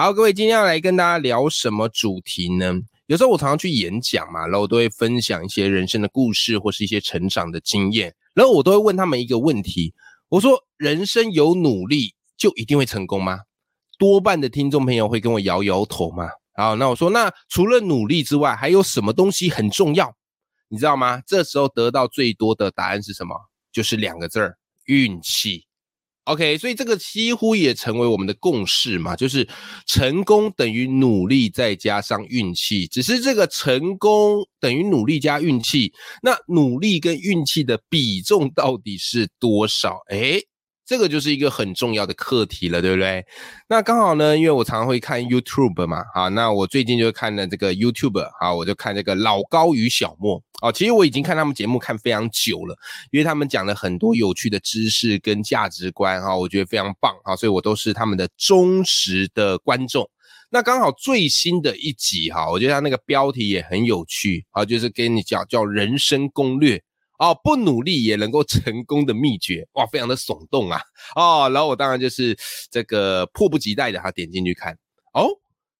好，各位，今天要来跟大家聊什么主题呢？有时候我常常去演讲嘛，然后我都会分享一些人生的故事或是一些成长的经验，然后我都会问他们一个问题，我说：人生有努力就一定会成功吗？多半的听众朋友会跟我摇摇头嘛。好，那我说，那除了努力之外，还有什么东西很重要？你知道吗？这时候得到最多的答案是什么？就是两个字儿：运气。OK，所以这个几乎也成为我们的共识嘛，就是成功等于努力再加上运气。只是这个成功等于努力加运气，那努力跟运气的比重到底是多少？诶，这个就是一个很重要的课题了，对不对？那刚好呢，因为我常常会看 YouTube 嘛，啊，那我最近就看了这个 YouTube，啊，我就看这个老高与小莫，啊，其实我已经看他们节目看非常久了，因为他们讲了很多有趣的知识跟价值观，哈，我觉得非常棒，啊，所以我都是他们的忠实的观众。那刚好最新的一集，哈，我觉得他那个标题也很有趣，啊，就是跟你讲叫人生攻略。哦，不努力也能够成功的秘诀，哇，非常的耸动啊！哦，然后我当然就是这个迫不及待的，他点进去看。哦，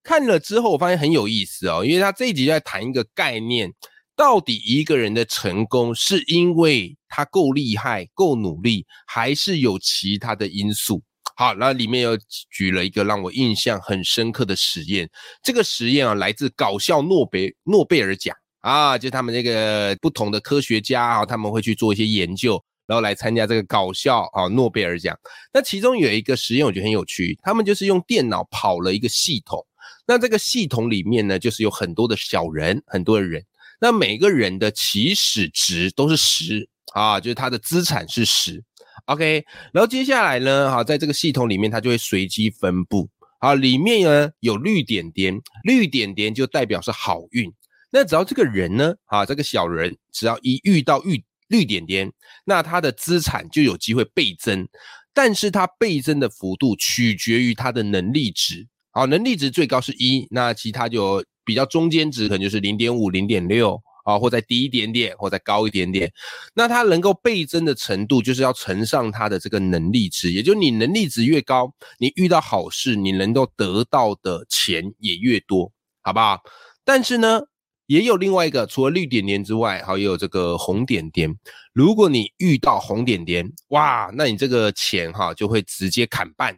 看了之后我发现很有意思哦，因为他这一集在谈一个概念，到底一个人的成功是因为他够厉害、够努力，还是有其他的因素？好，那里面又举了一个让我印象很深刻的实验，这个实验啊，来自搞笑诺贝诺贝尔奖。啊，就他们这个不同的科学家啊，他们会去做一些研究，然后来参加这个搞笑啊诺贝尔奖。那其中有一个实验，我觉得很有趣，他们就是用电脑跑了一个系统。那这个系统里面呢，就是有很多的小人，很多的人。那每个人的起始值都是十啊，就是他的资产是十。OK，然后接下来呢，好，在这个系统里面，它就会随机分布。好，里面呢有绿点点，绿点点就代表是好运。那只要这个人呢，啊，这个小人只要一遇到绿绿点点，那他的资产就有机会倍增，但是他倍增的幅度取决于他的能力值。好，能力值最高是一，那其他就比较中间值，可能就是零点五、零点六啊，或再低一点点，或再高一点点。那他能够倍增的程度，就是要乘上他的这个能力值，也就是你能力值越高，你遇到好事，你能够得到的钱也越多，好不好？但是呢？也有另外一个，除了绿点点之外，好，也有这个红点点。如果你遇到红点点，哇，那你这个钱哈就会直接砍半。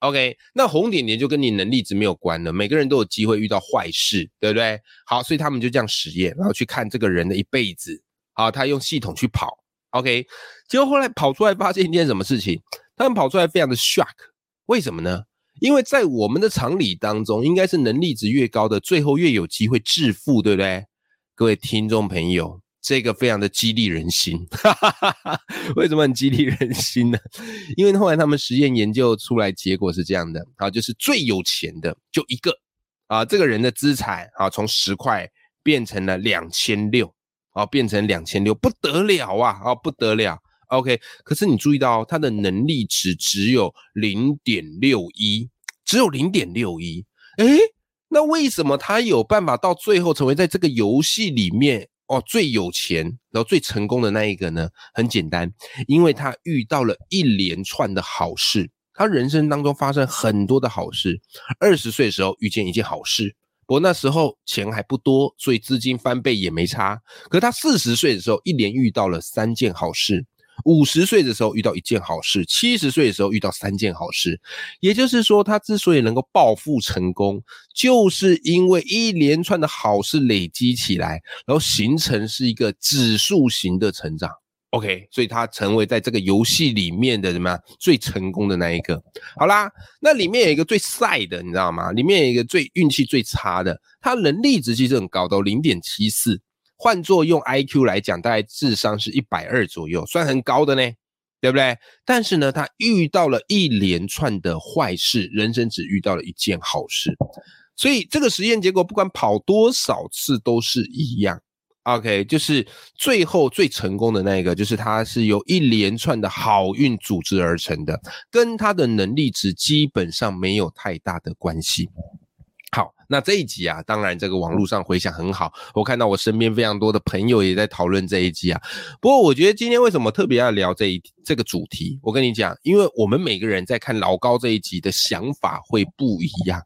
OK，那红点点就跟你能力值没有关了。每个人都有机会遇到坏事，对不对？好，所以他们就这样实验，然后去看这个人的一辈子。好，他用系统去跑，OK，结果后来跑出来发现一件什么事情？他们跑出来非常的 shock，为什么呢？因为在我们的常理当中，应该是能力值越高的，最后越有机会致富，对不对？各位听众朋友，这个非常的激励人心。为什么很激励人心呢？因为后来他们实验研究出来结果是这样的啊，就是最有钱的就一个啊，这个人的资产啊从十块变成了两千六啊，变成两千六，不得了啊啊，不得了。OK，可是你注意到他的能力值只有零点六一，只有零点六一。诶，那为什么他有办法到最后成为在这个游戏里面哦最有钱，然后最成功的那一个呢？很简单，因为他遇到了一连串的好事，他人生当中发生很多的好事。二十岁的时候遇见一件好事，不过那时候钱还不多，所以资金翻倍也没差。可他四十岁的时候，一连遇到了三件好事。五十岁的时候遇到一件好事，七十岁的时候遇到三件好事，也就是说，他之所以能够暴富成功，就是因为一连串的好事累积起来，然后形成是一个指数型的成长。OK，所以他成为在这个游戏里面的什么最成功的那一个。好啦，那里面有一个最晒的，你知道吗？里面有一个最运气最差的，他能力值其实很高的，零点七四。换作用 IQ 来讲，大概智商是一百二左右，算很高的呢，对不对？但是呢，他遇到了一连串的坏事，人生只遇到了一件好事。所以这个实验结果不管跑多少次都是一样。OK，就是最后最成功的那一个，就是他是由一连串的好运组织而成的，跟他的能力值基本上没有太大的关系。那这一集啊，当然这个网络上回响很好，我看到我身边非常多的朋友也在讨论这一集啊。不过我觉得今天为什么特别要聊这一这个主题？我跟你讲，因为我们每个人在看老高这一集的想法会不一样。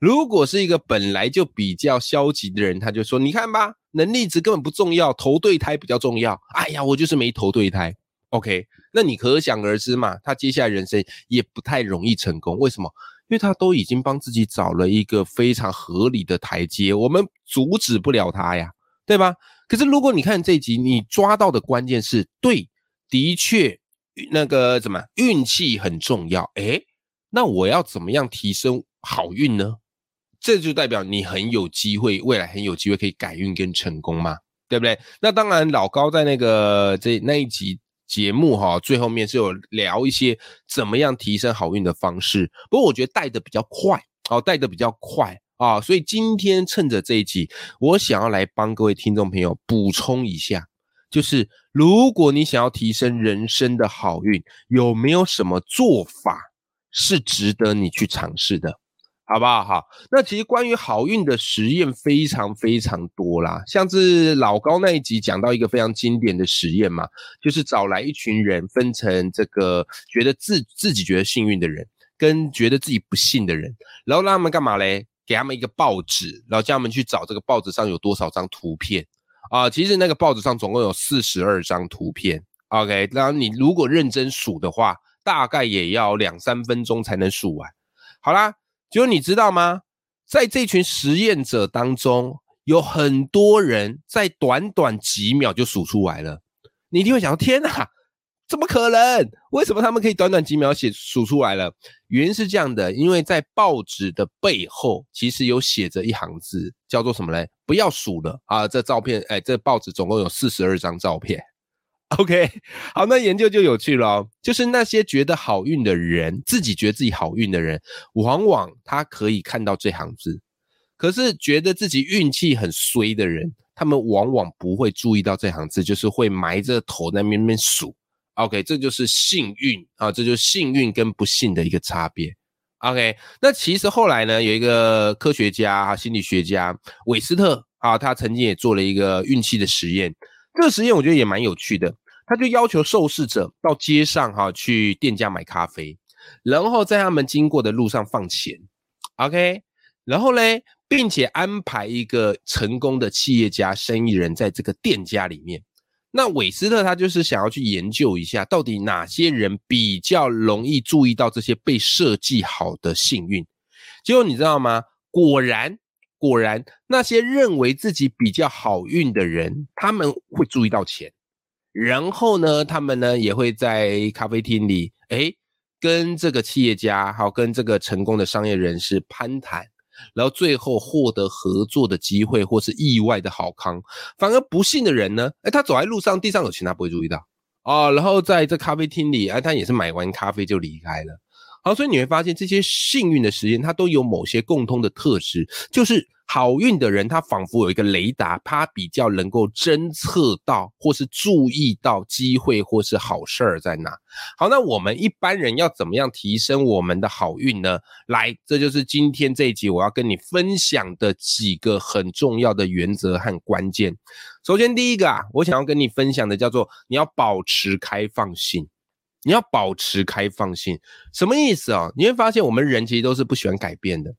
如果是一个本来就比较消极的人，他就说：“你看吧，能力值根本不重要，投对胎比较重要。”哎呀，我就是没投对胎。OK，那你可想而知嘛，他接下来人生也不太容易成功。为什么？因为他都已经帮自己找了一个非常合理的台阶，我们阻止不了他呀，对吧？可是如果你看这集，你抓到的关键是对，的确那个怎么运气很重要。诶，那我要怎么样提升好运呢？这就代表你很有机会，未来很有机会可以改运跟成功嘛，对不对？那当然，老高在那个这那一集节目哈，最后面是有聊一些怎么样提升好运的方式。不过我觉得带的比较快，哦，带的比较快啊，所以今天趁着这一集，我想要来帮各位听众朋友补充一下，就是如果你想要提升人生的好运，有没有什么做法是值得你去尝试的？好不好？好，那其实关于好运的实验非常非常多啦，像是老高那一集讲到一个非常经典的实验嘛，就是找来一群人，分成这个觉得自自己觉得幸运的人，跟觉得自己不幸的人，然后让他们干嘛嘞？给他们一个报纸，然后叫他们去找这个报纸上有多少张图片啊？其实那个报纸上总共有四十二张图片，OK，然后你如果认真数的话，大概也要两三分钟才能数完。好啦。就你知道吗？在这群实验者当中，有很多人在短短几秒就数出来了。你一定会想：天哪，怎么可能？为什么他们可以短短几秒写数出来了？原因是这样的，因为在报纸的背后，其实有写着一行字，叫做什么嘞？不要数了啊！这照片，哎，这报纸总共有四十二张照片。OK，好，那研究就有趣了，就是那些觉得好运的人，自己觉得自己好运的人，往往他可以看到这行字，可是觉得自己运气很衰的人，他们往往不会注意到这行字，就是会埋着头在那边数。OK，这就是幸运啊，这就是幸运跟不幸的一个差别。OK，那其实后来呢，有一个科学家、心理学家韦斯特啊，他曾经也做了一个运气的实验。这个实验我觉得也蛮有趣的，他就要求受试者到街上哈去店家买咖啡，然后在他们经过的路上放钱，OK，然后嘞，并且安排一个成功的企业家、生意人在这个店家里面。那韦斯特他就是想要去研究一下，到底哪些人比较容易注意到这些被设计好的幸运。结果你知道吗？果然。果然，那些认为自己比较好运的人，他们会注意到钱，然后呢，他们呢也会在咖啡厅里，哎，跟这个企业家，好，跟这个成功的商业人士攀谈，然后最后获得合作的机会或是意外的好康。反而不幸的人呢，哎，他走在路上，地上有钱，他不会注意到哦。然后在这咖啡厅里，哎，他也是买完咖啡就离开了。好，所以你会发现这些幸运的实验，它都有某些共通的特质，就是好运的人，他仿佛有一个雷达，他比较能够侦测到或是注意到机会或是好事儿在哪。好，那我们一般人要怎么样提升我们的好运呢？来，这就是今天这一集我要跟你分享的几个很重要的原则和关键。首先，第一个啊，我想要跟你分享的叫做你要保持开放性。你要保持开放性，什么意思啊？你会发现我们人其实都是不喜欢改变的，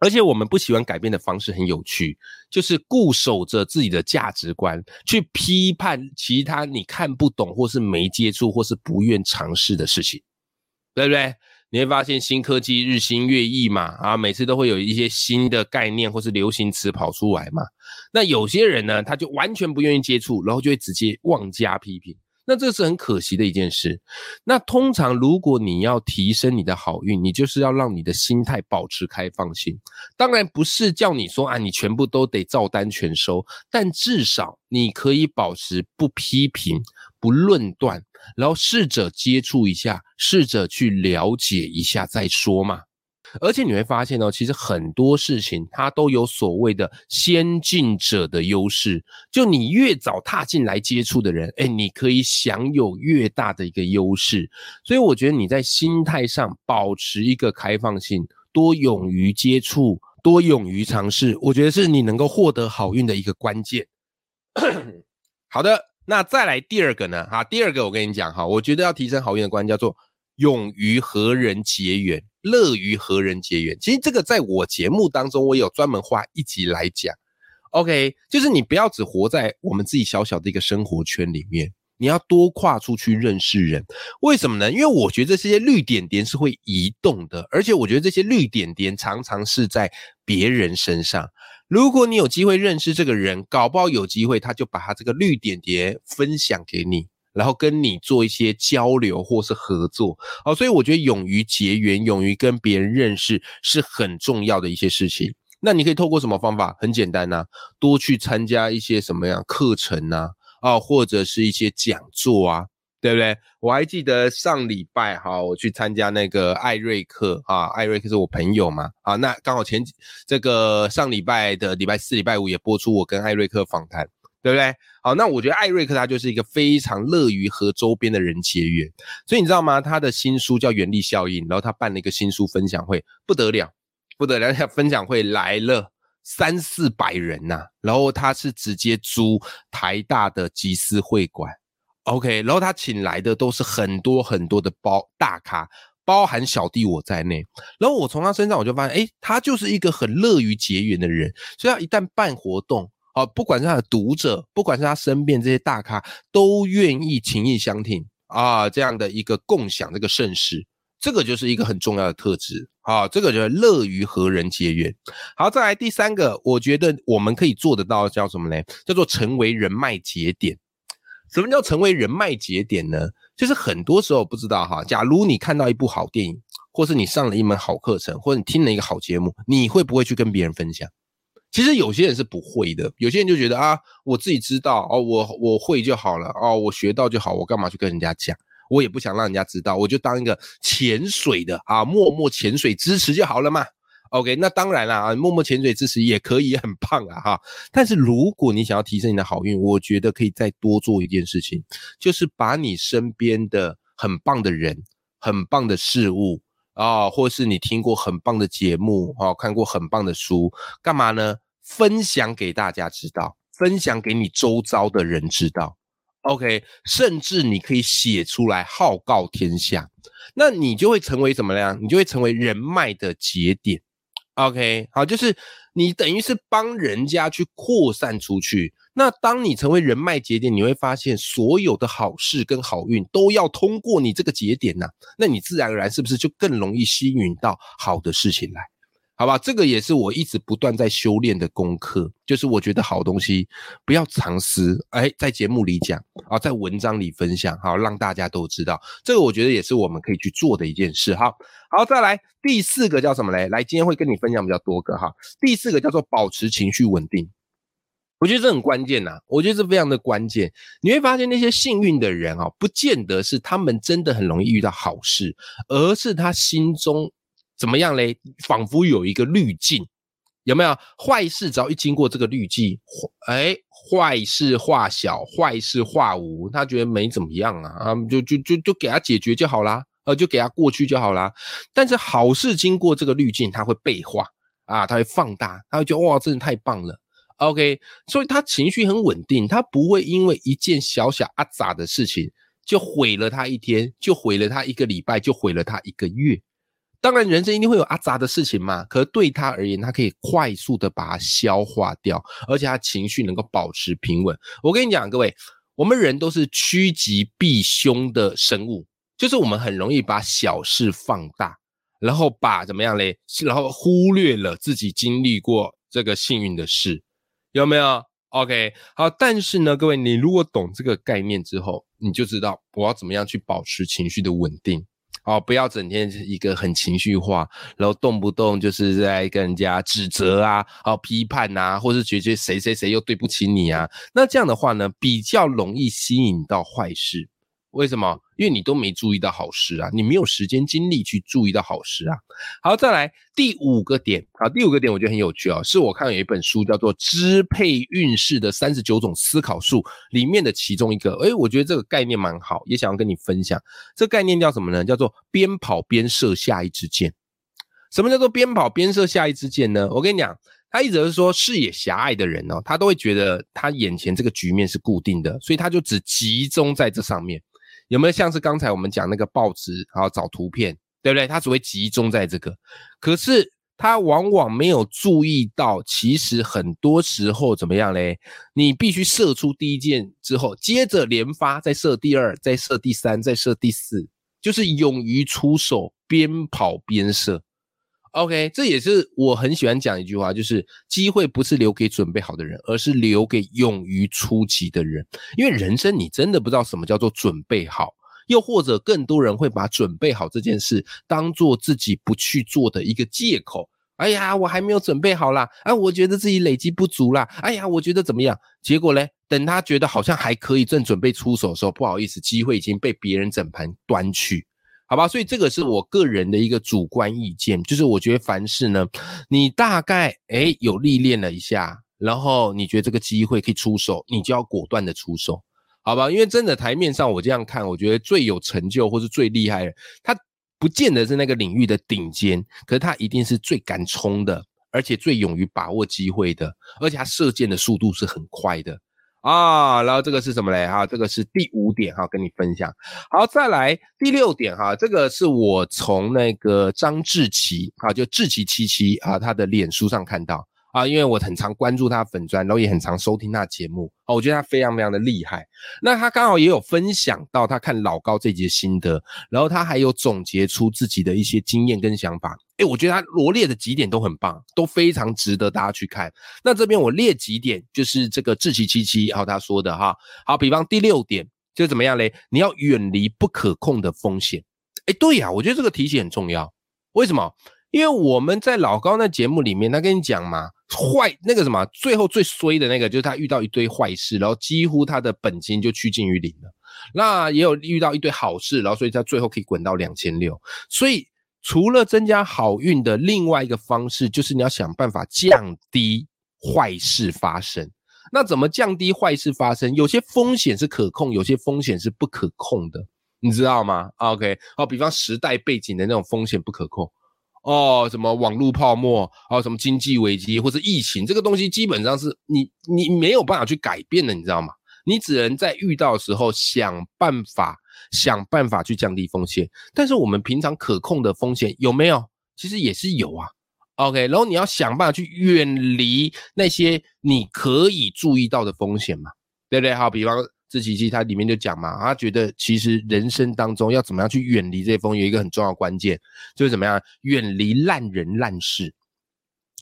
而且我们不喜欢改变的方式很有趣，就是固守着自己的价值观，去批判其他你看不懂或是没接触或是不愿尝试的事情，对不对？你会发现新科技日新月异嘛，啊，每次都会有一些新的概念或是流行词跑出来嘛。那有些人呢，他就完全不愿意接触，然后就会直接妄加批评。那这是很可惜的一件事。那通常，如果你要提升你的好运，你就是要让你的心态保持开放性。当然不是叫你说啊，你全部都得照单全收，但至少你可以保持不批评、不论断，然后试着接触一下，试着去了解一下再说嘛。而且你会发现哦，其实很多事情它都有所谓的先进者的优势。就你越早踏进来接触的人，哎，你可以享有越大的一个优势。所以我觉得你在心态上保持一个开放性，多勇于接触，多勇于尝试，我觉得是你能够获得好运的一个关键。好的，那再来第二个呢？哈，第二个我跟你讲哈，我觉得要提升好运的关键叫做勇于和人结缘。乐于和人结缘，其实这个在我节目当中，我有专门花一集来讲。OK，就是你不要只活在我们自己小小的一个生活圈里面，你要多跨出去认识人。为什么呢？因为我觉得这些绿点点是会移动的，而且我觉得这些绿点点常常是在别人身上。如果你有机会认识这个人，搞不好有机会他就把他这个绿点点分享给你。然后跟你做一些交流或是合作，哦，所以我觉得勇于结缘、勇于跟别人认识是很重要的一些事情。那你可以透过什么方法？很简单呐，多去参加一些什么样课程呐，啊，或者是一些讲座啊，对不对？我还记得上礼拜哈，我去参加那个艾瑞克啊，艾瑞克是我朋友嘛，啊，那刚好前这个上礼拜的礼拜四、礼拜五也播出我跟艾瑞克访谈。对不对？好，那我觉得艾瑞克他就是一个非常乐于和周边的人结缘，所以你知道吗？他的新书叫《原力效应》，然后他办了一个新书分享会，不得了，不得了！他 分享会来了三四百人呐，然后他是直接租台大的集思会馆，OK，然后他请来的都是很多很多的包大咖，包含小弟我在内，然后我从他身上我就发现，哎，他就是一个很乐于结缘的人，所以他一旦办活动。哦，不管是他的读者，不管是他身边这些大咖，都愿意情意相挺啊，这样的一个共享这个盛世，这个就是一个很重要的特质啊，这个就是乐于和人结缘。好，再来第三个，我觉得我们可以做得到叫什么呢？叫做成为人脉节点。什么叫成为人脉节点呢？就是很多时候不知道哈，假如你看到一部好电影，或是你上了一门好课程，或者你听了一个好节目，你会不会去跟别人分享？其实有些人是不会的，有些人就觉得啊，我自己知道哦，我我会就好了哦，我学到就好，我干嘛去跟人家讲？我也不想让人家知道，我就当一个潜水的啊，默默潜水支持就好了嘛。OK，那当然了啊，默默潜水支持也可以，很棒啊哈。但是如果你想要提升你的好运，我觉得可以再多做一件事情，就是把你身边的很棒的人、很棒的事物。啊，或是你听过很棒的节目，哦，看过很棒的书，干嘛呢？分享给大家知道，分享给你周遭的人知道。OK，甚至你可以写出来，号告天下，那你就会成为什么样？你就会成为人脉的节点。OK，好，就是你等于是帮人家去扩散出去。那当你成为人脉节点，你会发现所有的好事跟好运都要通过你这个节点呐。那你自然而然是不是就更容易吸引到好的事情来？好吧，这个也是我一直不断在修炼的功课。就是我觉得好东西不要藏私，哎，在节目里讲啊，在文章里分享，好让大家都知道。这个我觉得也是我们可以去做的一件事。哈，好，再来第四个叫什么嘞？来，今天会跟你分享比较多个哈。第四个叫做保持情绪稳定。我觉得这很关键呐，我觉得这非常的关键。你会发现那些幸运的人啊，不见得是他们真的很容易遇到好事，而是他心中怎么样嘞？仿佛有一个滤镜，有没有？坏事只要一经过这个滤镜，哎，坏事化小，坏事化无，他觉得没怎么样啊，啊，就就就就给他解决就好啦，呃，就给他过去就好啦。但是好事经过这个滤镜，他会倍化啊，他会放大，他会觉得哇，真的太棒了。OK，所以他情绪很稳定，他不会因为一件小小阿杂的事情就毁了他一天，就毁了他一个礼拜，就毁了他一个月。当然，人生一定会有阿杂的事情嘛，可是对他而言，他可以快速的把它消化掉，而且他情绪能够保持平稳。我跟你讲，各位，我们人都是趋吉避凶的生物，就是我们很容易把小事放大，然后把怎么样嘞？然后忽略了自己经历过这个幸运的事。有没有？OK，好，但是呢，各位，你如果懂这个概念之后，你就知道我要怎么样去保持情绪的稳定，哦，不要整天一个很情绪化，然后动不动就是在跟人家指责啊，哦，批判呐，或是觉得谁谁谁又对不起你啊，那这样的话呢，比较容易吸引到坏事。为什么？因为你都没注意到好事啊，你没有时间精力去注意到好事啊。好，再来第五个点啊，第五个点我觉得很有趣啊，是我看有一本书叫做《支配运势的三十九种思考术》里面的其中一个，诶，我觉得这个概念蛮好，也想要跟你分享。这概念叫什么呢？叫做边跑边射下一支箭。什么叫做边跑边射下一支箭呢？我跟你讲。他一直是说视野狭隘的人哦，他都会觉得他眼前这个局面是固定的，所以他就只集中在这上面。有没有像是刚才我们讲那个报纸，然后找图片，对不对？它只会集中在这个，可是他往往没有注意到，其实很多时候怎么样嘞？你必须射出第一箭之后，接着连发，再射第二，再射第三，再射第四，就是勇于出手，边跑边射。OK，这也是我很喜欢讲一句话，就是机会不是留给准备好的人，而是留给勇于出击的人。因为人生你真的不知道什么叫做准备好，又或者更多人会把准备好这件事当做自己不去做的一个借口。哎呀，我还没有准备好啦，啊，我觉得自己累积不足啦，哎呀，我觉得怎么样？结果嘞，等他觉得好像还可以，正准备出手的时候，不好意思，机会已经被别人整盘端去。好吧，所以这个是我个人的一个主观意见，就是我觉得凡事呢，你大概诶有历练了一下，然后你觉得这个机会可以出手，你就要果断的出手，好吧？因为真的台面上我这样看，我觉得最有成就或是最厉害的，他不见得是那个领域的顶尖，可是他一定是最敢冲的，而且最勇于把握机会的，而且他射箭的速度是很快的。啊，然后这个是什么嘞？哈，这个是第五点哈，跟你分享。好，再来第六点哈，这个是我从那个张志奇啊，就志奇七七啊，他的脸书上看到。啊，因为我很常关注他粉砖，然后也很常收听他的节目，哦，我觉得他非常非常的厉害。那他刚好也有分享到他看老高这集心得，然后他还有总结出自己的一些经验跟想法。诶，我觉得他罗列的几点都很棒，都非常值得大家去看。那这边我列几点，就是这个志奇七七，然后他说的哈，好，比方第六点就怎么样嘞？你要远离不可控的风险。诶，对呀，我觉得这个提醒很重要。为什么？因为我们在老高那节目里面，他跟你讲嘛。坏那个什么，最后最衰的那个就是他遇到一堆坏事，然后几乎他的本金就趋近于零了。那也有遇到一堆好事，然后所以他最后可以滚到两千六。所以除了增加好运的另外一个方式，就是你要想办法降低坏事发生。那怎么降低坏事发生？有些风险是可控，有些风险是不可控的，你知道吗？OK，好，比方时代背景的那种风险不可控。哦，什么网络泡沫，还有什么经济危机或者疫情，这个东西基本上是你你没有办法去改变的，你知道吗？你只能在遇到的时候想办法想办法去降低风险。但是我们平常可控的风险有没有？其实也是有啊。OK，然后你要想办法去远离那些你可以注意到的风险嘛，对不对？好，比方。自奇奇他里面就讲嘛，他觉得其实人生当中要怎么样去远离这些风，有一个很重要关键，就是怎么样远离烂人烂事，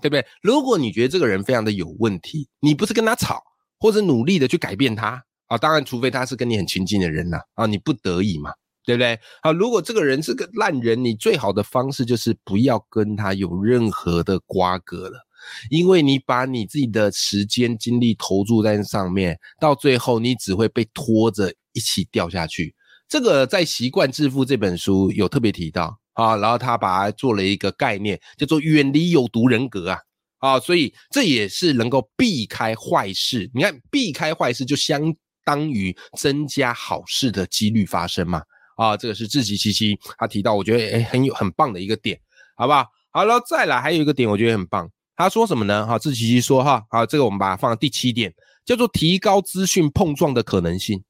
对不对？如果你觉得这个人非常的有问题，你不是跟他吵，或者努力的去改变他啊，当然除非他是跟你很亲近的人呐啊，你不得已嘛，对不对？好，如果这个人是个烂人，你最好的方式就是不要跟他有任何的瓜葛了。因为你把你自己的时间精力投注在上面，到最后你只会被拖着一起掉下去。这个在《习惯致富》这本书有特别提到啊，然后他把它做了一个概念，叫做远离有毒人格啊啊，所以这也是能够避开坏事。你看，避开坏事就相当于增加好事的几率发生嘛啊，这个是自己七七他提到，我觉得诶很有很棒的一个点，好不好？好了，再来还有一个点，我觉得很棒。他说什么呢？哈，自奇奇说哈，好，这个我们把它放到第七点，叫做提高资讯碰撞的可能性。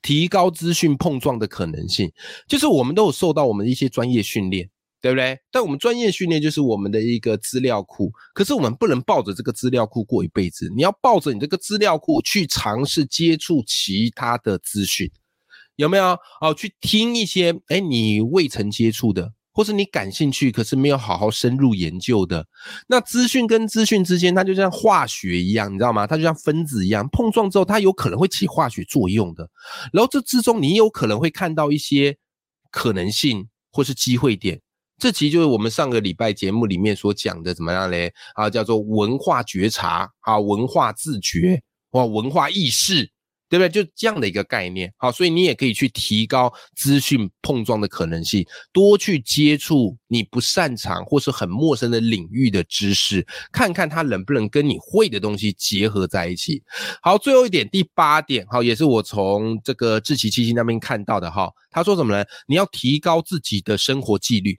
提高资讯碰撞的可能性，就是我们都有受到我们一些专业训练，对不对？但我们专业训练就是我们的一个资料库，可是我们不能抱着这个资料库过一辈子。你要抱着你这个资料库去尝试接触其他的资讯，有没有？哦，去听一些哎，你未曾接触的。或是你感兴趣，可是没有好好深入研究的，那资讯跟资讯之间，它就像化学一样，你知道吗？它就像分子一样，碰撞之后，它有可能会起化学作用的。然后这之中，你有可能会看到一些可能性或是机会点。这其实就是我们上个礼拜节目里面所讲的，怎么样嘞？啊，叫做文化觉察啊，文化自觉哇，文化意识。对不对？就这样的一个概念，好，所以你也可以去提高资讯碰撞的可能性，多去接触你不擅长或是很陌生的领域的知识，看看它能不能跟你会的东西结合在一起。好，最后一点，第八点，好，也是我从这个志奇七七那边看到的哈。他说什么呢？你要提高自己的生活纪律，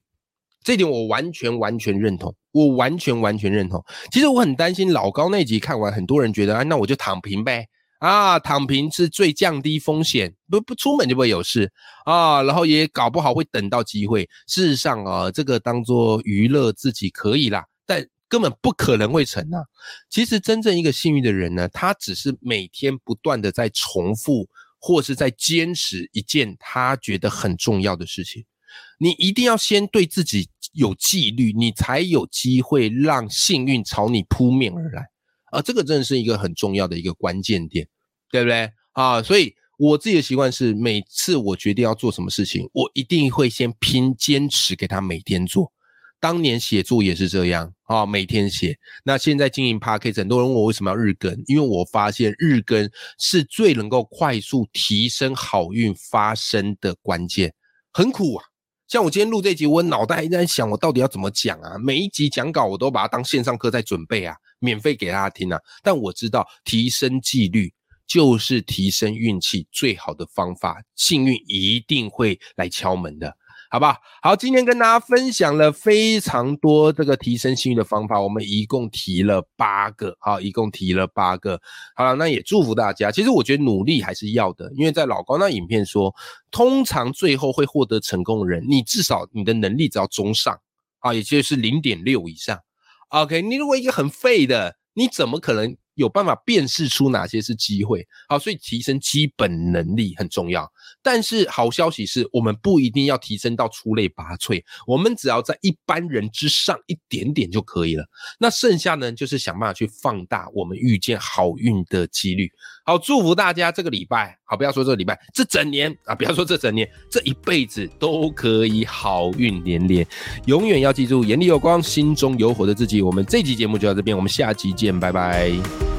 这点我完全完全认同，我完全完全认同。其实我很担心老高那集看完，很多人觉得，啊，那我就躺平呗。啊，躺平是最降低风险，不不出门就不会有事啊，然后也搞不好会等到机会。事实上啊，这个当做娱乐自己可以啦，但根本不可能会成啊。其实真正一个幸运的人呢，他只是每天不断的在重复或是在坚持一件他觉得很重要的事情。你一定要先对自己有纪律，你才有机会让幸运朝你扑面而来。啊，这个真的是一个很重要的一个关键点，对不对？啊，所以我自己的习惯是，每次我决定要做什么事情，我一定会先拼坚持给他每天做。当年写作也是这样啊，每天写。那现在经营 p a r k a s 很多人问我为什么要日更，因为我发现日更是最能够快速提升好运发生的关键。很苦啊，像我今天录这集，我脑袋一直在想，我到底要怎么讲啊？每一集讲稿我都把它当线上课在准备啊。免费给大家听啊！但我知道提升纪律就是提升运气最好的方法，幸运一定会来敲门的，好不好？好，今天跟大家分享了非常多这个提升幸运的方法，我们一共提了八个，好，一共提了八个。好了，那也祝福大家。其实我觉得努力还是要的，因为在老高那影片说，通常最后会获得成功的人，你至少你的能力只要中上啊，也就是零点六以上。OK，你如果一个很废的，你怎么可能？有办法辨识出哪些是机会，好，所以提升基本能力很重要。但是好消息是我们不一定要提升到出类拔萃，我们只要在一般人之上一点点就可以了。那剩下呢，就是想办法去放大我们遇见好运的几率。好，祝福大家这个礼拜，好，不要说这个礼拜，这整年啊，不要说这整年，这一辈子都可以好运连连。永远要记住，眼里有光，心中有火的自己。我们这集节目就到这边，我们下集见，拜拜。